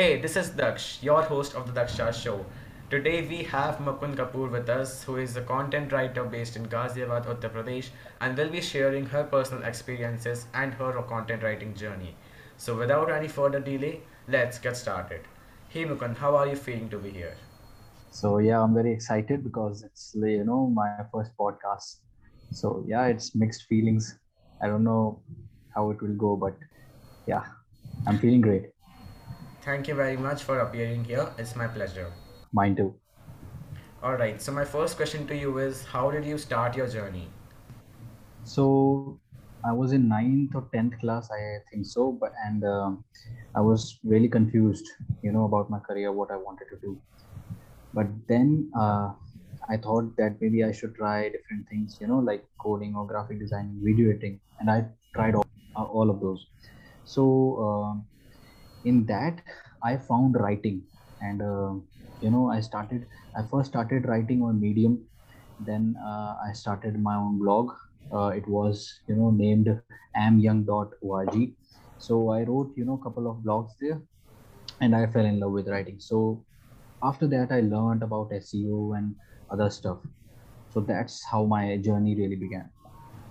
Hey, this is Daksh, your host of the Daksha Show. Today we have Mukund Kapoor with us, who is a content writer based in Ghaziabad, Uttar Pradesh, and will be sharing her personal experiences and her content writing journey. So, without any further delay, let's get started. Hey Mukund, how are you feeling to be here? So yeah, I'm very excited because it's you know my first podcast. So yeah, it's mixed feelings. I don't know how it will go, but yeah, I'm feeling great. Thank you very much for appearing here. It's my pleasure. Mine too. Alright, so my first question to you is How did you start your journey? So I was in ninth or tenth class, I think so, but and um, I was really confused, you know, about my career, what I wanted to do. But then uh, I thought that maybe I should try different things, you know, like coding or graphic designing, video editing, and I tried all, uh, all of those. So um in that, I found writing, and uh, you know, I started. I first started writing on Medium. Then uh, I started my own blog. Uh, it was you know named amyoung.org. So I wrote you know a couple of blogs there, and I fell in love with writing. So after that, I learned about SEO and other stuff. So that's how my journey really began.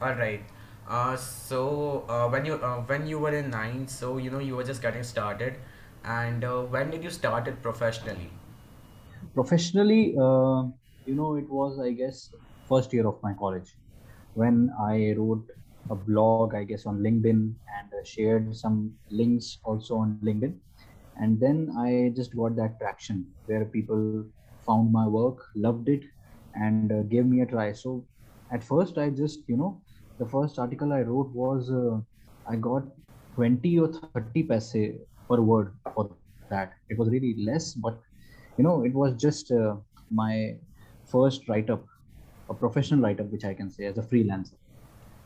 All right. Uh, so uh, when you uh, when you were in ninth, so you know you were just getting started, and uh, when did you start it professionally? Professionally, uh, you know, it was I guess first year of my college when I wrote a blog, I guess, on LinkedIn and uh, shared some links also on LinkedIn. And then I just got that traction where people found my work, loved it, and uh, gave me a try. So at first, I just, you know, the first article I wrote was uh, I got 20 or 30 paise per word for that. It was really less, but, you know, it was just uh, my first write up, a professional write up, which I can say as a freelancer.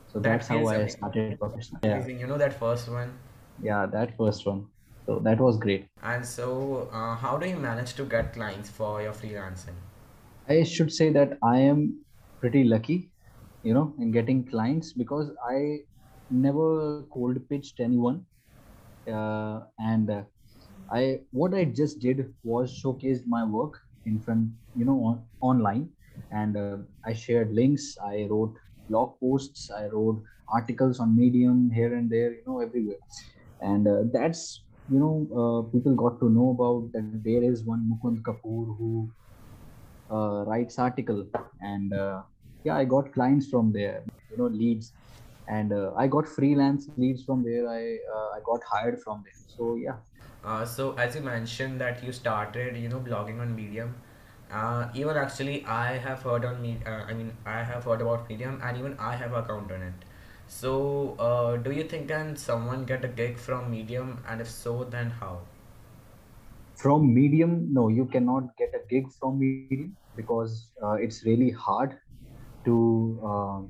So That that's how I amazing. started professional. Yeah, You know that first one. yeah, that first one. So that was great. And so, uh, how do you manage to get clients for your freelancing? I should say that I am pretty lucky, you know, in getting clients because I never cold pitched anyone. Uh, and uh, I what I just did was showcased my work in front, you know, on, online, and uh, I shared links. I wrote blog posts. I wrote articles on Medium here and there, you know, everywhere. And uh, that's you know, uh, people got to know about that there is one Mukund Kapoor who uh, writes article, and yeah, I got clients from there, you know, leads, and uh, I got freelance leads from there. I uh, I got hired from there. So yeah, Uh, so, as you mentioned that you started, you know, blogging on Medium. Uh, even actually, I have heard on me. Uh, I mean, I have heard about Medium, and even I have account on it. So, uh, do you think can someone get a gig from Medium, and if so, then how? from Medium, no, you cannot get a gig from Medium because uh, it's really hard to. Uh,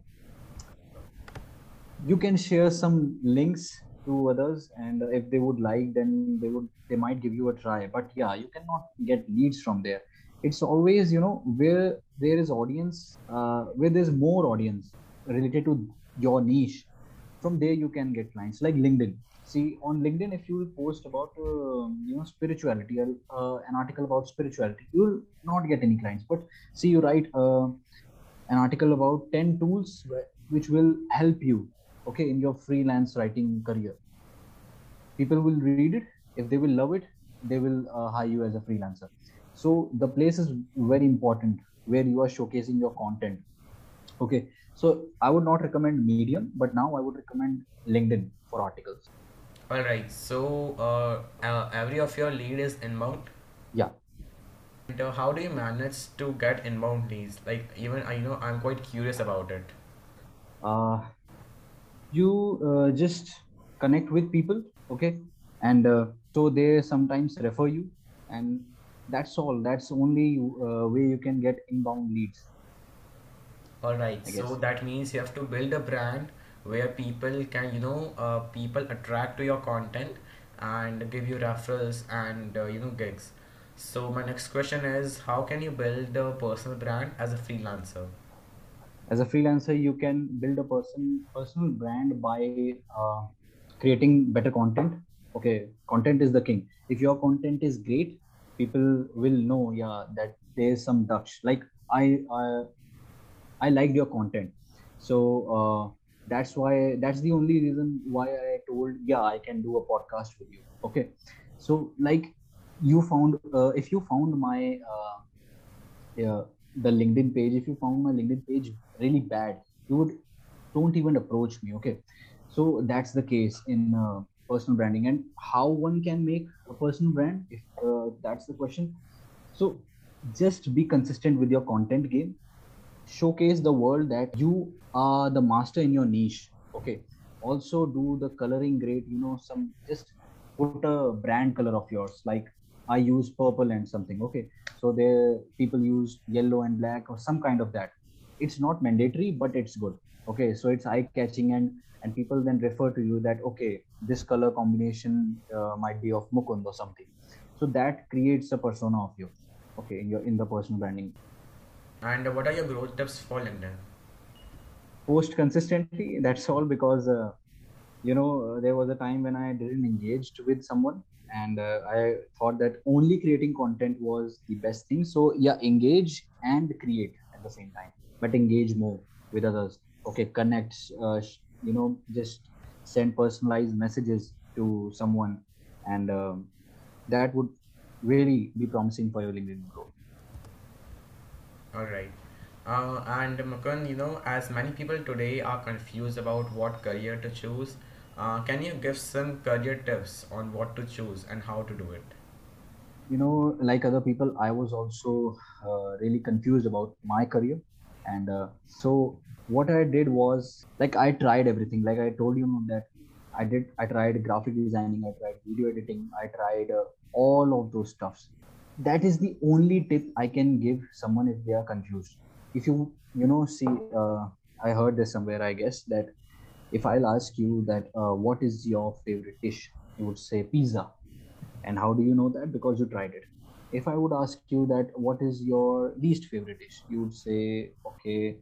you can share some links to others, and if they would like, then they would they might give you a try. But yeah, you cannot get leads from there. It's always you know where there is audience, uh, where there's more audience related to your niche. From there, you can get clients like LinkedIn see on linkedin if you post about uh, you know spirituality uh, an article about spirituality you will not get any clients but see you write uh, an article about 10 tools which will help you okay in your freelance writing career. People will read it. If they will love it they will uh, hire you as a freelancer. So the place is very important where you are showcasing your content okay? So i would not recommend medium but now i would recommend linkedin for articles. All right. So, uh, uh, every of your lead is inbound. yeah And uh, how do you manage to get inbound leads? Like, even I know I'm quite curious about it. uh, you uh, just connect with people okay and uh, so they sometimes refer you and that's all that's only uh, way you can get inbound leads All right, so that means you have to build a brand where people can, you know, uh, people attract to your content and give you referrals and, uh, you know, gigs. So my next question is, how can you build a personal brand as a freelancer? as a freelancer you can build a person personal brand by uh, creating better content. Okay content is the king. If your content is great people will know yeah that there's some Daksh like i i, I liked your content. So uh, that's why that's the only reason why i told yeah i can do a podcast with you. Okay. So like you found uh, if you found my uh, yeah, the linkedin page if you found my linkedin page really bad you would don't even approach me okay? So that's the case in uh, personal branding. And how one can make a personal brand if uh, that's the question. So just be consistent with your content game. Showcase the world that you are the master in your niche okay? Also do the coloring great you know some just put a brand color of yours like i use purple and something okay. So there people use yellow and black or some kind of that. It's not mandatory but it's good okay. So it's eye catching and and people then refer to you that okay this color combination uh, might be of mukund or something. So that creates a persona of you okay in your in the personal branding. And what are your growth tips for LinkedIn? post consistently that's all because uh, you know uh, there was a time when i didn't engaged with someone and uh, i thought that only creating content was the best thing. So yeah engage and create at the same time but engage more with others. Okay connect uh, you know just send personalized messages to someone and um, that would really be promising for your linkedin growth. All right. Uh, and Mukund, you know, as many people today are confused about what career to choose, uh, can you give some career tips on what to choose and how to do it? you know like other people i was also uh, really confused about my career. And uh, so what i did was like i tried everything. Like i told you that i did i tried graphic designing i tried video editing i tried uh, all of those stuffs. That is the only tip i can give someone if they are confused. If you you know see uh, i heard this somewhere i guess that if i'll ask you that uh, what is your favorite dish you would say pizza and how do you know that? Because you tried it. If I would ask you that, what is your least favorite dish? You would say, okay,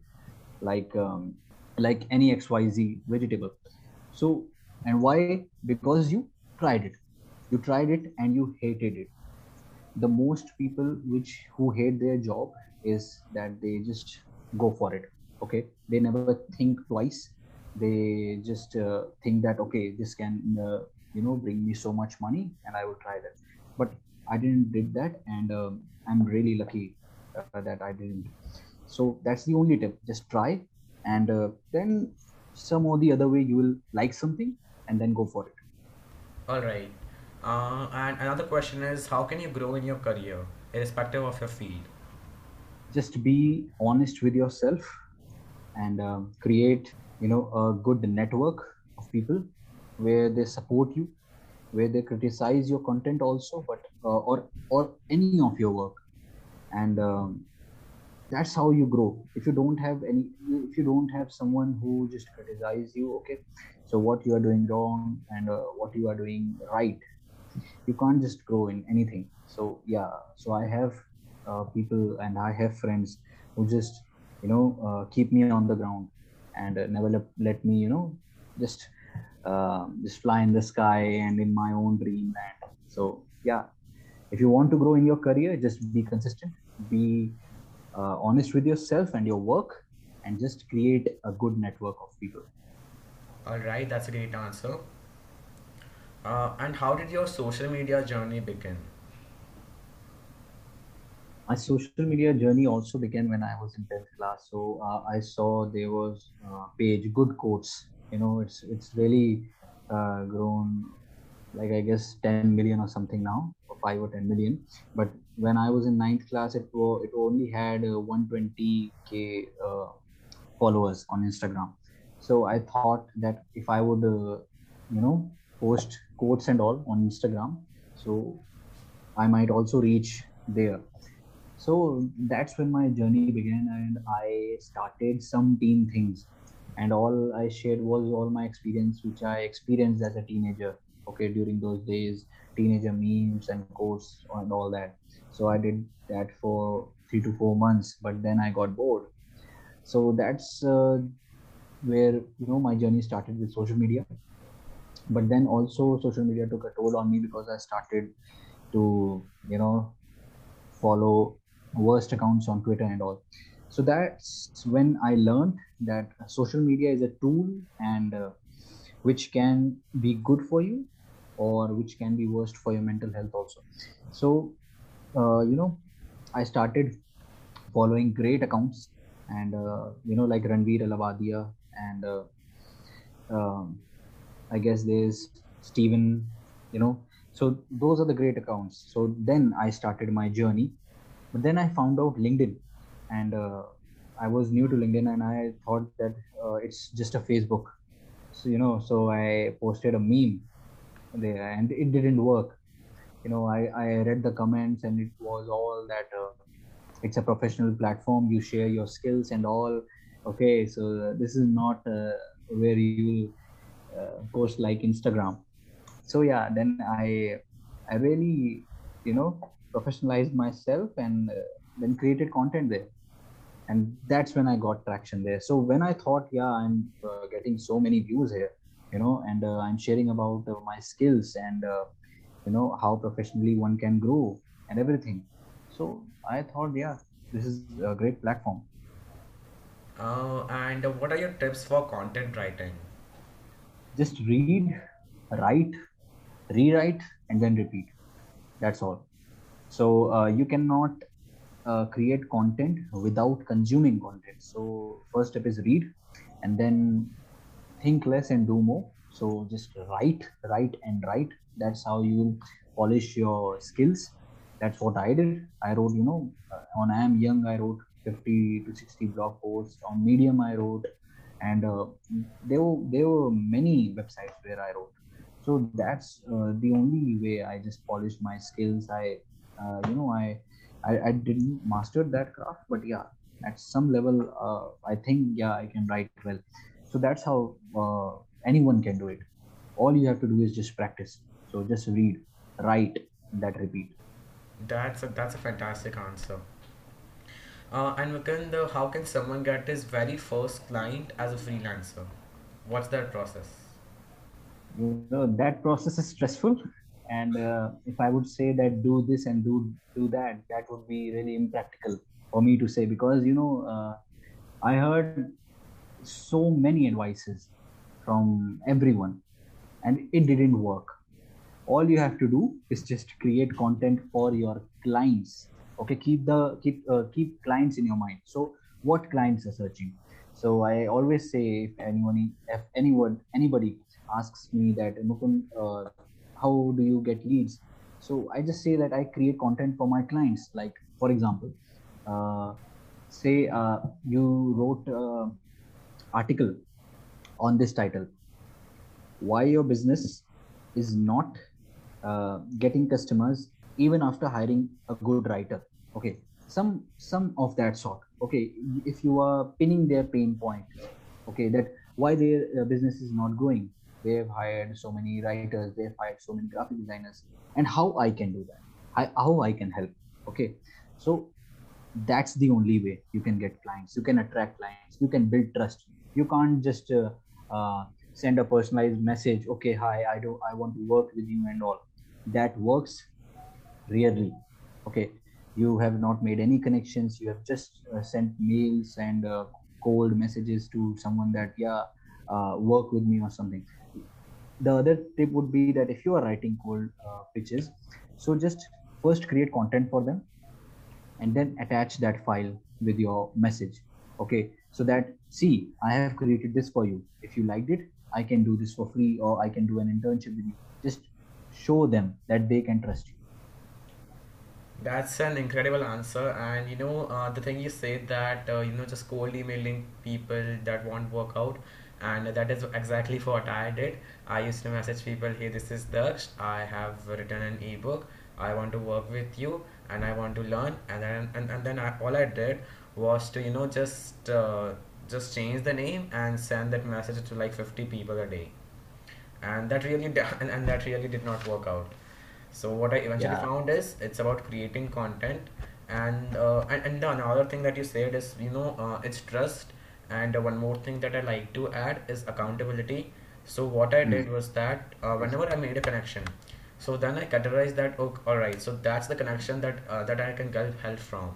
like um, like any XYZ vegetable. So, and why? Because you tried it. You tried it and you hated it. The most people which who hate their job is that they just go for it. Okay, they never think twice. They just uh, think that okay, this can uh, you know bring me so much money and i will try that but i didn't did that and um, i'm really lucky uh, that i didn't so that's the only tip just try and uh, then some or the other way you will like something and then go for it All right. Uh, and another question is, how can you grow in your career, irrespective of your field? just be honest with yourself and um, create you know a good network of people where they support you where they criticize your content also but uh, or or any of your work. And um, that's how you grow. If you don't have any if you don't have someone who just criticize you okay so what you are doing wrong and uh, what you are doing right you can't just grow in anything. So yeah so i have uh, people and i have friends who just you know uh, keep me on the ground and uh, never let, let me you know just uh, just fly in the sky and in my own dreamland so yeah if you want to grow in your career just be consistent be uh, honest with yourself and your work and just create a good network of people All right, that's a great answer. Uh, and how did your social media journey begin? My social media journey also began when I was in 10th class. So uh, I saw there was uh, page good quotes. You know, it's it's really uh, grown like I guess 10 million or something now, or five or 10 million. But when I was in ninth class, it was it only had uh, 120k uh, followers on Instagram. So I thought that if I would, uh, you know, post quotes and all on Instagram, so I might also reach there so that's when my journey began and i started some teen things. And all i shared was all my experience which i experienced as a teenager okay during those days teenager memes and quotes and all that. So i did that for three to four months but then i got bored. So that's uh, where you know my journey started with social media. But then also social media took a toll on me because i started to you know follow worst accounts on twitter and all so that's when i learned that social media is a tool and uh, which can be good for you or which can be worst for your mental health also so uh, you know i started following great accounts and uh, you know like Ranveer Allahbadia and uh, um, I guess there's Stephen, you know. So those are the great accounts. So then I started my journey, but then I found out LinkedIn, and uh, I was new to LinkedIn, and I thought that uh, it's just a Facebook. So you know, so I posted a meme there, and it didn't work. You know, I I read the comments, and it was all that uh, it's a professional platform. You share your skills and all. Okay, so this is not uh, where you uh, post like Instagram. So yeah, then I I really you know professionalized myself and uh, then created content there, and that's when I got traction there. So when I thought, yeah, I'm uh, getting so many views here, you know, and uh, I'm sharing about uh, my skills and uh, you know how professionally one can grow and everything. So I thought, yeah, this is a great platform. Uh, and what are your tips for content writing? Just read, write, rewrite, and then repeat. That's all. So uh, you cannot uh, create content without consuming content. So first step is read, and then think less and do more. So just write, write, and write. That's how you polish your skills. That's what I did. I wrote, you know, uh, on I am young. I wrote 50 to 60 blog posts. On Medium, I wrote, and uh, there were there were many websites where I wrote. So that's uh, the only way I just polished my skills. I, uh, you know, I, I I didn't master that craft, but yeah, at some level, uh, I think yeah I can write well. So that's how uh, anyone can do it. All you have to do is just practice. So just read, write, that repeat. That's a, that's a fantastic answer. Uh, and uh, how can someone get his very first client as a freelancer? What's that process? You know, that process is stressful, and uh, if I would say that do this and do do that, that would be really impractical for me to say because you know uh, I heard so many advices from everyone, and it didn't work. All you have to do is just create content for your clients. Okay keep the keep uh, keep clients in your mind. So what clients are searching? So i always say if anyone if anyone anybody asks me that uh, how do you get leads? So i just say that i create content for my clients. Like for example uh, say uh, you wrote article on this title. Why your business is not uh, getting customers even after hiring a good writer? Okay some some of that sort. Okay if you are pinning their pain point okay that why their business is not growing they have hired so many writers they've hired so many graphic designers and how i can do that? I, how i can help? Okay. So that's the only way you can get clients. You can attract clients. You can build trust. You can't just uh, uh, send a personalized message okay hi i do i want to work with you and all. That works rarely okay. You have not made any connections. You have just uh, sent mails and uh, cold messages to someone that yeah uh, work with me or something the other tip would be that if you are writing cold uh, pitches so just first create content for them and then attach that file with your message. Okay so that see i have created this for you. If you liked it i can do this for free or i can do an internship with you. Just show them that they can trust you. That's an incredible answer. And you know, uh, the thing you said that, uh, you know, just cold emailing people that won't work workout, and that is exactly what I did. I used to message people, hey, this is Daksh. I have written an ebook. I want to work with you and I want to learn. And then, and, and then I, all I did was to, you know, just, uh, just change the name and send that message to like 50 people a day. And that really, and, and that really did not work out. So what I eventually yeah found is it's about creating content, and uh, and, and the another thing that you said is you know uh, it's trust, and one more thing that I like to add is accountability. So what I Hmm. did was that uh, whenever I made a connection, so then I categorized that. Okay, all right. So that's the connection that uh, that I can get help from.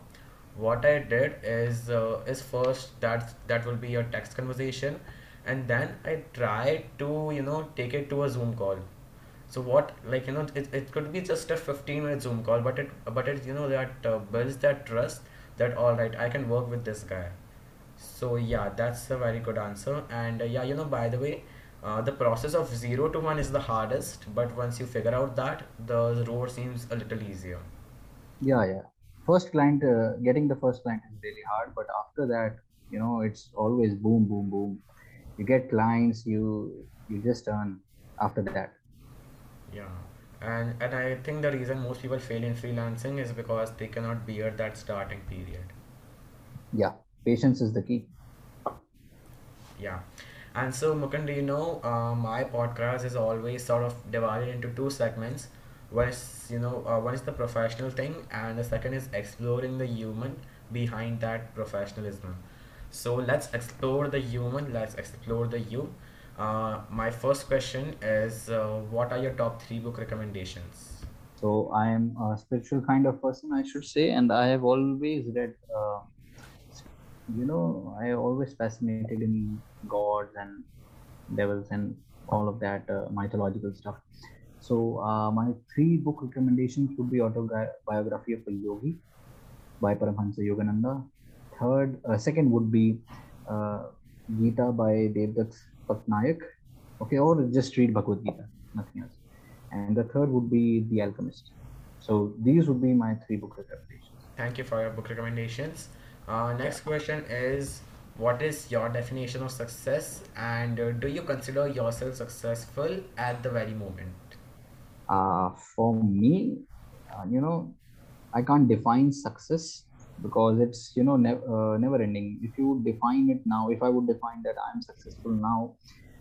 What I did is uh, is first that that will be a text conversation, and then I tried to you know take it to a Zoom call. So what like you know it, it could be just a 15 minute Zoom call, but it but it you know that uh, builds that trust that all right I can work with this guy. So yeah, that's a very good answer. And uh, yeah, you know, by the way, uh, the process of zero to one is the hardest, but once you figure out that, the road seems a little easier. Yeah, yeah. First client, uh, getting the first client is really hard, but after that, you know, it's always boom, boom, boom. You get clients, you you just earn after that. Yeah. And and I think the reason most people fail in freelancing is because they cannot bear that starting period. Yeah, patience is the key. Yeah. And so, Mukund, do you know, uh, my podcast is always sort of divided into two segments. One is, you know, uh, one is the professional thing, and the second is exploring the human behind that professionalism. So let's explore the human. Let's explore the you. Uh, my first question is, uh, what are your top three book recommendations? So I am a spiritual kind of person, I should say, and I have always read, uh, you know, I always fascinated in gods and devils and all of that uh, mythological stuff. So uh, my three book recommendations would be autobiography of a yogi by Paramhansa Yogananda. Third, uh, second would be uh, Gita by Devdutt Pattanaik. Okay, or just read Bhagavad Gita, nothing else. And the third would be The Alchemist. So these would be my three book recommendations. Thank you for your book recommendations. Uh, next question is, what is your definition of success, and uh, do you consider yourself successful at the very moment? Uh, for me, uh, you know, I can't define success because it's you know never uh, never ending. If you define it now, if I would define that I'm successful now,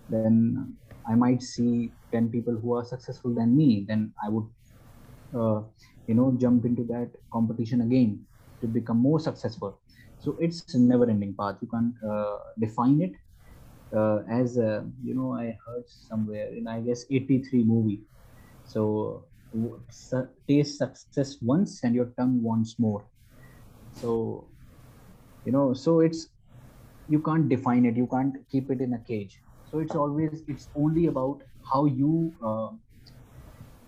then I might see ten people who are successful than me. Then I would uh, you know jump into that competition again to become more successful. So it's a never ending path. You can't uh, define it uh, as uh, you know. I heard somewhere in I guess 83 movie. So taste success once and your tongue wants more so you know so it's you can't define it you can't keep it in a cage so it's always it's only about how you uh,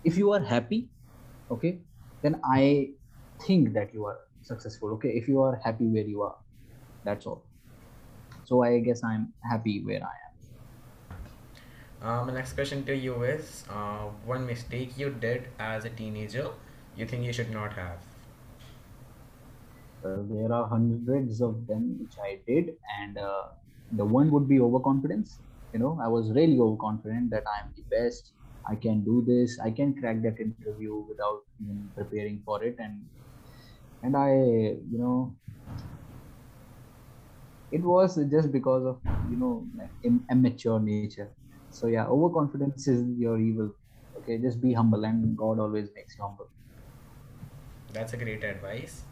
if you are happy okay then i think that you are successful. Okay if you are happy where you are that's all. So i guess i'm happy where i am. Uh, my next question to you is, uh, one mistake you did as a teenager you think you should not have. uh, there are hundreds of them which i did and uh, the one would be overconfidence. You know i was really overconfident that i am the best i can do this i can crack that interview without even preparing for it and and i you know it was just because of you know immature nature. So yeah overconfidence is your evil. Okay just be humble and god always makes you humble. That's a great advice.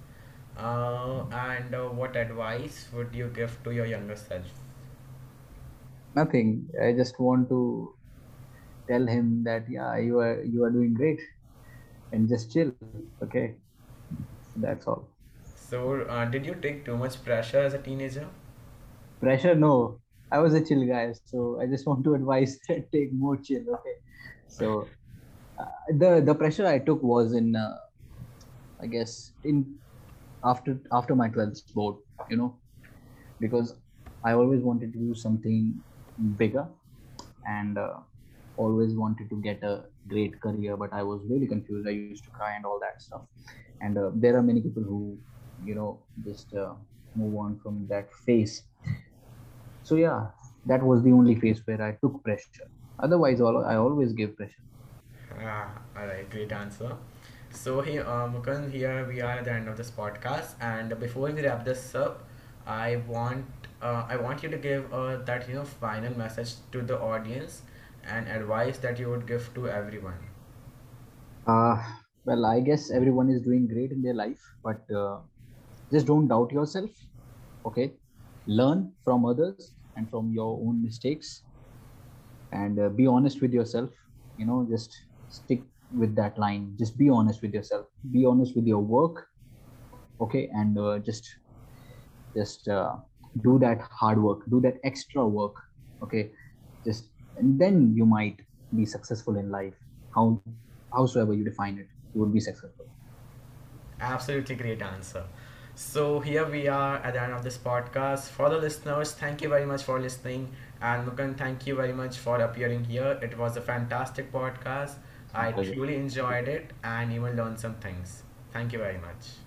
Uh, and uh, what advice would you give to your younger self? nothing. I just want to tell him that yeah you are you are doing great. And just chill okay that's all. So, uh, did you take too much pressure as a teenager? pressure no. I was a chill guy so i just want to advise that take more chill okay? So uh, the the pressure i took was in uh, i guess in after after my 12th board you know? Because i always wanted to do something bigger and uh, always wanted to get a great career but i was really confused. I used to cry and all that stuff and uh, there are many people who you know just uh, move on from that phase so yeah that was the only phase where i took pressure otherwise all, i always give pressure Ah, all right, great answer. So here, uh, Mukund, here we are at the end of this podcast, and before we wrap this up, I want uh, I want you to give uh, that you know final message to the audience and advice that you would give to everyone. uh, well i guess everyone is doing great in their life but uh, just don't doubt yourself okay? Learn from others and from your own mistakes and uh, be honest with yourself you know just stick with that line. Just be honest with yourself. Be honest with your work okay? And uh, just just uh, do that hard work. Do that extra work okay? Just and then you might be successful in life. How howsoever you define it you would be successful Absolutely great answer. So here we are at the end of this podcast. For the listeners, thank you very much for listening. And Mukund, thank you very much for appearing here. It was a fantastic podcast. I truly enjoyed it and even learned some things. Thank you very much.